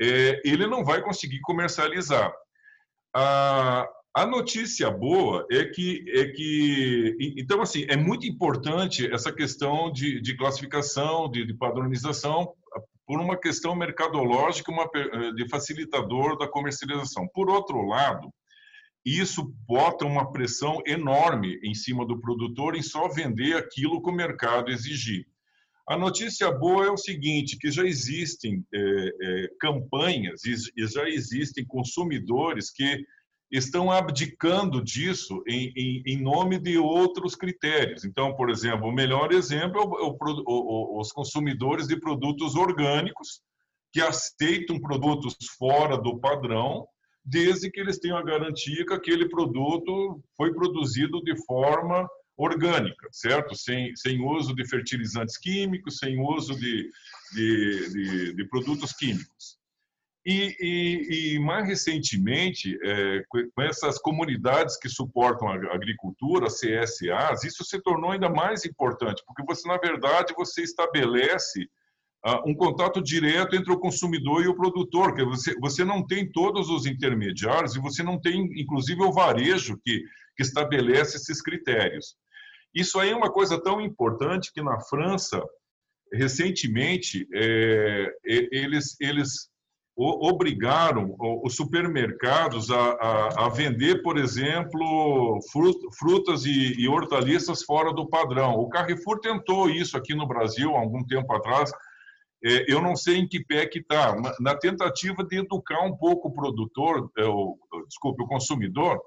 é, ele não vai conseguir comercializar. A, a notícia boa é que, é que, então, assim, é muito importante essa questão de, de classificação, de, de padronização, por uma questão mercadológica, uma, de facilitador da comercialização. Por outro lado, isso bota uma pressão enorme em cima do produtor em só vender aquilo que o mercado exigir. A notícia boa é o seguinte, que já existem é, é, campanhas e já existem consumidores que estão abdicando disso em, em, em, nome de outros critérios. Então, por exemplo, o melhor exemplo é o, o, o, os consumidores de produtos orgânicos que aceitam produtos fora do padrão desde que eles tenham a garantia que aquele produto foi produzido de forma orgânica, certo? Sem, sem uso de fertilizantes químicos, sem uso de, de, de, de produtos químicos. E, e, e, mais recentemente, é, com essas comunidades que suportam a agricultura, CSAs, isso se tornou ainda mais importante, porque você, na verdade, você estabelece um contato direto entre o consumidor e o produtor, que você, você não tem todos os intermediários e você não tem, inclusive, o varejo que, que estabelece esses critérios. Isso aí é uma coisa tão importante que na França, recentemente, é, eles, eles obrigaram os supermercados a, a, a, vender, por exemplo, frutas e, e, hortaliças fora do padrão. O Carrefour tentou isso aqui no Brasil há algum tempo atrás. É, eu não sei em que pé que está, na tentativa de educar um pouco o produtor, é, desculpe, o consumidor,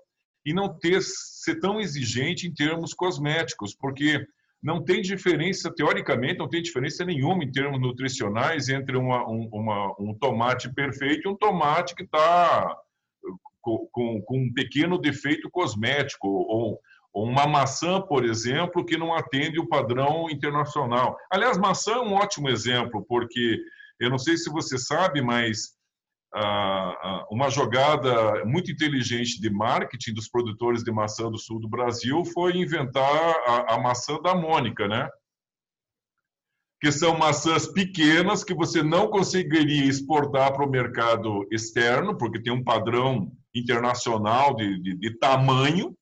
e não ter ser tão exigente em termos cosméticos, porque não tem diferença, teoricamente, não tem diferença nenhuma em termos nutricionais entre uma, um, uma, um tomate perfeito e um tomate que está com, com, um pequeno defeito cosmético, ou, ou, uma maçã, por exemplo, que não atende o padrão internacional. Aliás, maçã é um ótimo exemplo, porque eu não sei se você sabe, mas uma jogada muito inteligente de marketing dos produtores de maçã do sul do Brasil foi inventar a, a maçã da Mônica, né? Que são maçãs pequenas que você não conseguiria exportar para o mercado externo, porque tem um padrão internacional de, de, de tamanho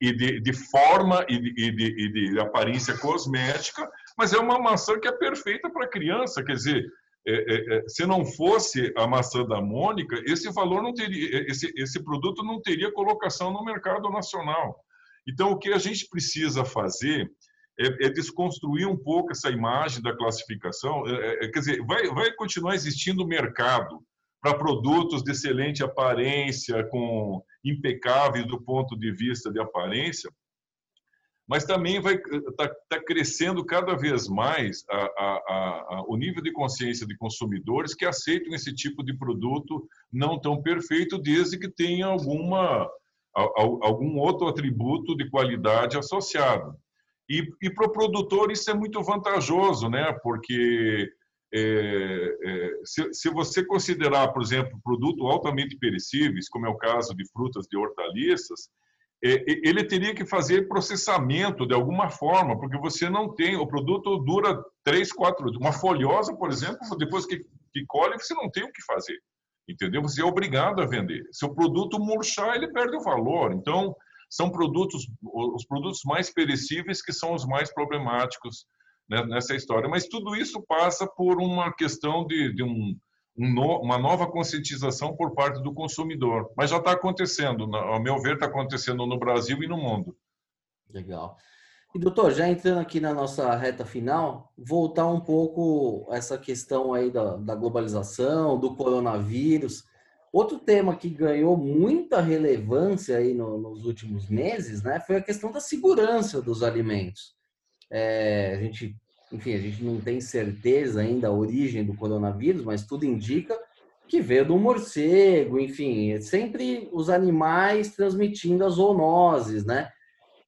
e de, de forma e, de, de, aparência cosmética, mas é uma maçã que é perfeita para criança, quer dizer, é, é, é, se não fosse a maçã da Mônica, esse valor não teria, esse, esse produto não teria colocação no mercado nacional. Então, o que a gente precisa fazer é, é desconstruir um pouco essa imagem da classificação. É, é, quer dizer, vai, vai continuar existindo mercado para produtos de excelente aparência, com impecáveis do ponto de vista de aparência, mas também vai está tá crescendo cada vez mais a, a, a, o nível de consciência de consumidores que aceitam esse tipo de produto não tão perfeito, desde que tenha alguma algum outro atributo de qualidade associado. E, e para o produtor isso é muito vantajoso, né? Porque é, é, se, se, você considerar, por exemplo, produto altamente perecíveis, como é o caso de frutas e hortaliças, ele teria que fazer processamento de alguma forma, porque você não tem, o produto dura três, quatro, uma folhosa, por exemplo, depois que, que colhe, você não tem o que fazer, entendeu? Você é obrigado a vender. Se o produto murchar, ele perde o valor. Então, são produtos, os produtos mais perecíveis que são os mais problemáticos né, nessa história. Mas tudo isso passa por uma questão de, de um uma nova conscientização por parte do consumidor. Mas já está acontecendo, ao meu ver, está acontecendo no Brasil e no mundo.
Legal. E, doutor, já entrando aqui na nossa reta final, voltar um pouco essa questão aí da, da globalização, do coronavírus. Outro tema que ganhou muita relevância aí no, nos últimos meses, né, foi a questão da segurança dos alimentos. É, a gente enfim, a gente não tem certeza ainda a origem do coronavírus, mas tudo indica que veio do morcego, enfim, é sempre os animais transmitindo as zoonoses, né?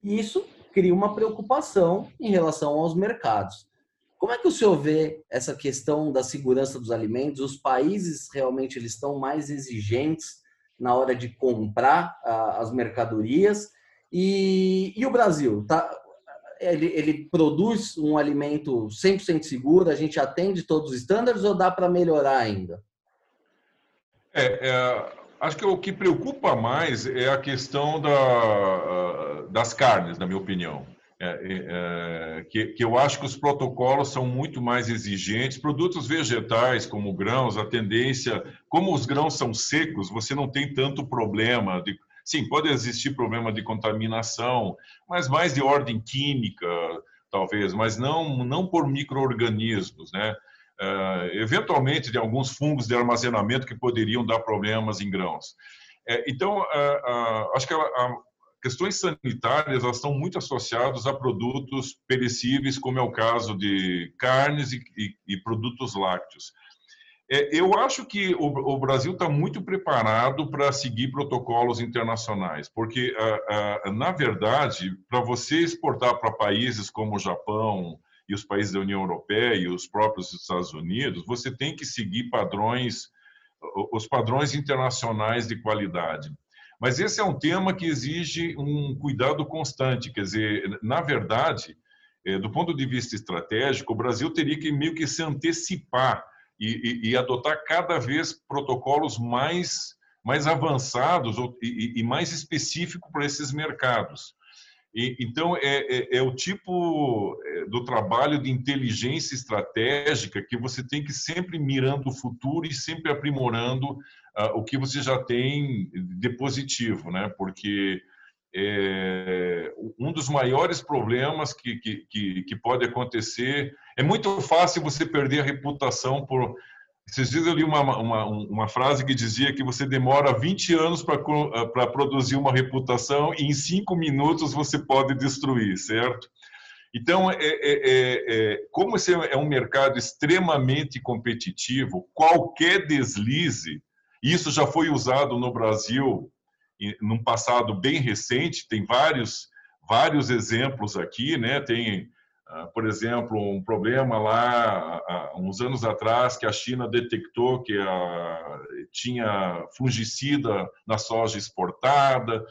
E isso cria uma preocupação em relação aos mercados. Como é que o senhor vê essa questão da segurança dos alimentos? Os países realmente eles estão mais exigentes na hora de comprar uh, as mercadorias e, e o Brasil tá ele, ele produz um alimento 100% seguro, a gente atende todos os estándares ou dá para melhorar ainda?
É, é, acho que o que preocupa mais é a questão da, das carnes, na minha opinião. É, é, que, que, eu acho que os protocolos são muito mais exigentes. Produtos vegetais, como grãos, a tendência, como os grãos são secos, você não tem tanto problema de Sim, pode existir problema de contaminação, mas mais de ordem química, talvez, mas não, não por micro-organismos, né? Uh, eventualmente de alguns fungos de armazenamento que poderiam dar problemas em grãos. É, então, uh, uh, acho que questões sanitárias elas estão muito associadas a produtos perecíveis, como é o caso de carnes e, e, e produtos lácteos. É, eu acho que o, Brasil está muito preparado para seguir protocolos internacionais, porque, na verdade, para você exportar para países como o Japão e os países da União Europeia e os próprios Estados Unidos, você tem que seguir padrões, os padrões internacionais de qualidade. Mas esse é um tema que exige um cuidado constante, quer dizer, na verdade, é, do ponto de vista estratégico, o Brasil teria que meio que se antecipar e, e, e adotar cada vez protocolos mais, mais avançados e, e mais específicos para esses mercados. Então, é, é, é, o tipo é, do trabalho de inteligência estratégica que você tem que sempre mirando o futuro e sempre aprimorando uh, o que você já tem de positivo, né? Porque é, um dos maiores problemas que, que, que, que pode acontecer é muito fácil você perder a reputação por esses dias eu li uma, uma, uma frase que dizia que você demora 20 anos para produzir uma reputação e em cinco minutos você pode destruir, certo? Então, é, é, é, é como esse é um mercado extremamente competitivo, qualquer deslize, isso já foi usado no Brasil num passado bem recente, tem vários, vários exemplos aqui, né? Tem ah, por exemplo, um problema lá, uns anos atrás, que a China detectou que a, tinha fungicida na soja exportada.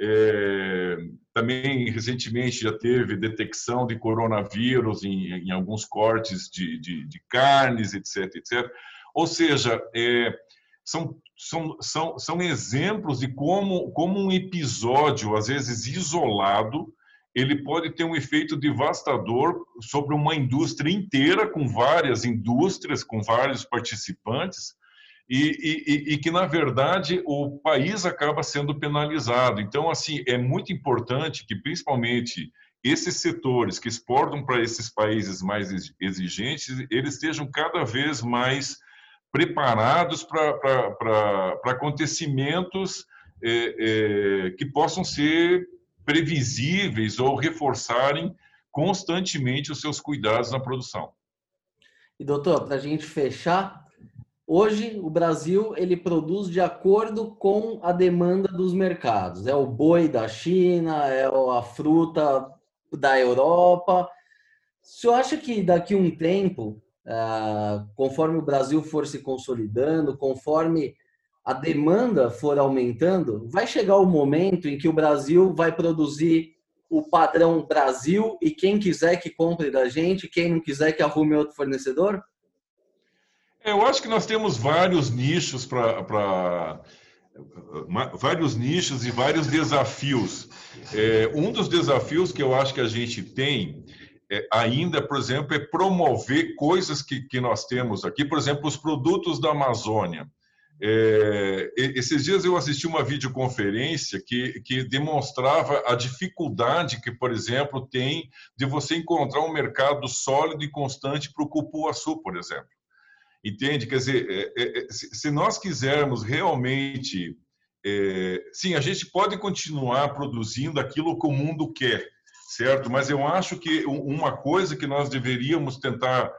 É, também, recentemente, já teve detecção de coronavírus em, em alguns cortes de, de, de, carnes, etc, etc. Ou seja, é, são, são, são, são exemplos de como, como um episódio, às vezes isolado, ele pode ter um efeito devastador sobre uma indústria inteira, com várias indústrias, com vários participantes, e, e, e, que, na verdade, o país acaba sendo penalizado. Então, assim, é muito importante que, principalmente, esses setores que exportam para esses países mais exigentes, eles estejam cada vez mais preparados para acontecimentos é, é, que possam ser previsíveis ou reforçarem constantemente os seus cuidados na produção.
E doutor, para a gente fechar, hoje o Brasil ele produz de acordo com a demanda dos mercados. É o boi da China, é a fruta da Europa. O senhor acha que daqui um tempo, ah, conforme o Brasil for se consolidando, conforme a demanda for aumentando, vai chegar o momento em que o Brasil vai produzir o padrão Brasil e quem quiser que compre da gente, quem não quiser que arrume outro fornecedor?
Eu acho que nós temos vários nichos para vários nichos e vários desafios. É, um dos desafios que eu acho que a gente tem é, ainda, por exemplo, é promover coisas que, que nós temos aqui, por exemplo, os produtos da Amazônia. É, esses dias eu assisti uma videoconferência que, que demonstrava a dificuldade que, por exemplo, tem de você encontrar um mercado sólido e constante para o cupuaçu, por exemplo. Entende? Quer dizer, é, é, é se nós quisermos realmente. É, sim, a gente pode continuar produzindo aquilo que o mundo quer, certo? Mas eu acho que uma coisa que nós deveríamos tentar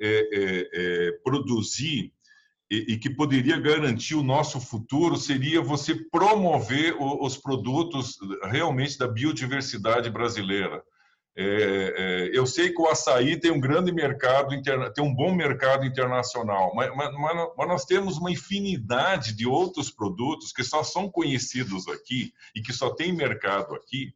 é, produzir e, e, que poderia garantir o nosso futuro seria você promover o, os produtos realmente da biodiversidade brasileira. É, é, eu sei que o açaí tem um grande mercado, tem um bom mercado internacional, mas, mas, mas, nós temos uma infinidade de outros produtos que só são conhecidos aqui e que só tem mercado aqui,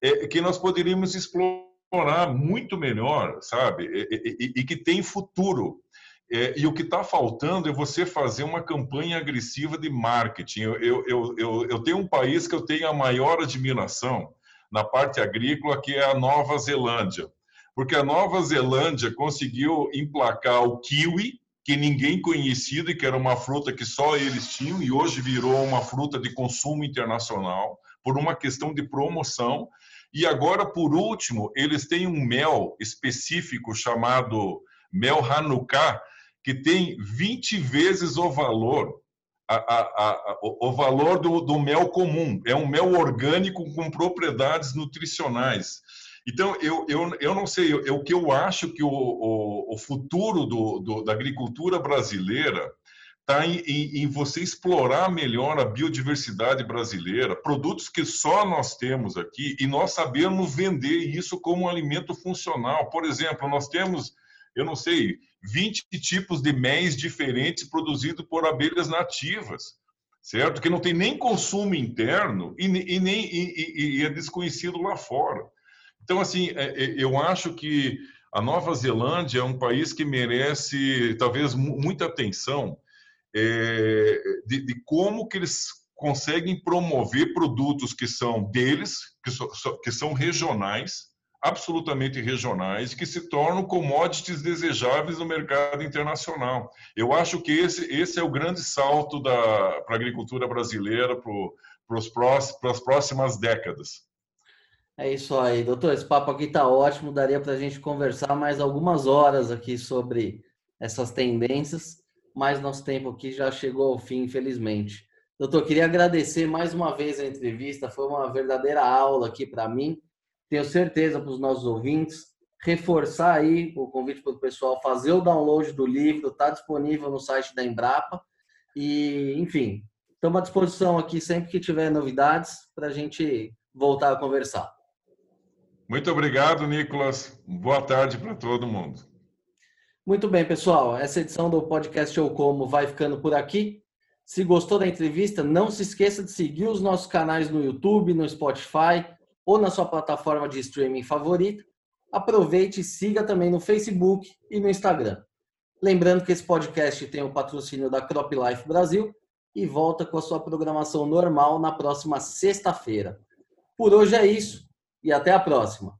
é, que nós poderíamos explorar muito melhor, sabe? E, e, e que tem futuro. É, e o que está faltando é você fazer uma campanha agressiva de marketing. Eu, eu, eu, eu, tenho um país que eu tenho a maior admiração na parte agrícola, que é a Nova Zelândia. Porque a Nova Zelândia conseguiu emplacar o kiwi, que ninguém conhecia e que era uma fruta que só eles tinham, e hoje virou uma fruta de consumo internacional, por uma questão de promoção. E agora, por último, eles têm um mel específico chamado mel Hanukkah, que tem 20 vezes o valor a, a, a, o valor do, do, mel comum. É um mel orgânico com propriedades nutricionais. Então, eu, eu, eu não sei, eu, o que eu acho que o, o, o futuro do, do, da agricultura brasileira está em, em, em, você explorar melhor a biodiversidade brasileira, produtos que só nós temos aqui, e nós sabemos vender isso como um alimento funcional. Por exemplo, nós temos eu não sei, 20 tipos de mel diferentes produzidos por abelhas nativas, certo? Que não tem nem consumo interno e, e nem e, e é desconhecido lá fora. Então, assim, é, é, eu acho que a Nova Zelândia é um país que merece, talvez, muita atenção é, de, de como que eles conseguem promover produtos que são deles, que, so, que são regionais, absolutamente regionais, que se tornam commodities desejáveis no mercado internacional. Eu acho que esse, esse é o grande salto para a agricultura brasileira para as próximas décadas.
É isso aí, doutor. Esse papo aqui está ótimo. Daria para a gente conversar mais algumas horas aqui sobre essas tendências, mas nosso tempo aqui já chegou ao fim, infelizmente. Doutor, queria agradecer mais uma vez a entrevista. Foi uma verdadeira aula aqui para mim. Tenho certeza para os nossos ouvintes. Reforçar aí o convite para o pessoal fazer o download do livro, está disponível no site da Embrapa. E, enfim, estamos à disposição aqui sempre que tiver novidades para a gente voltar a conversar.
Muito obrigado, Nicolas. Boa tarde para todo mundo.
Muito bem, pessoal. Essa edição do podcast Eu Como vai ficando por aqui. Se gostou da entrevista, não se esqueça de seguir os nossos canais no YouTube, no Spotify ou na sua plataforma de streaming favorita. Aproveite e siga também no Facebook e no Instagram. Lembrando que esse podcast tem o patrocínio da Crop Life Brasil e volta com a sua programação normal na próxima sexta-feira. Por hoje é isso e até a próxima.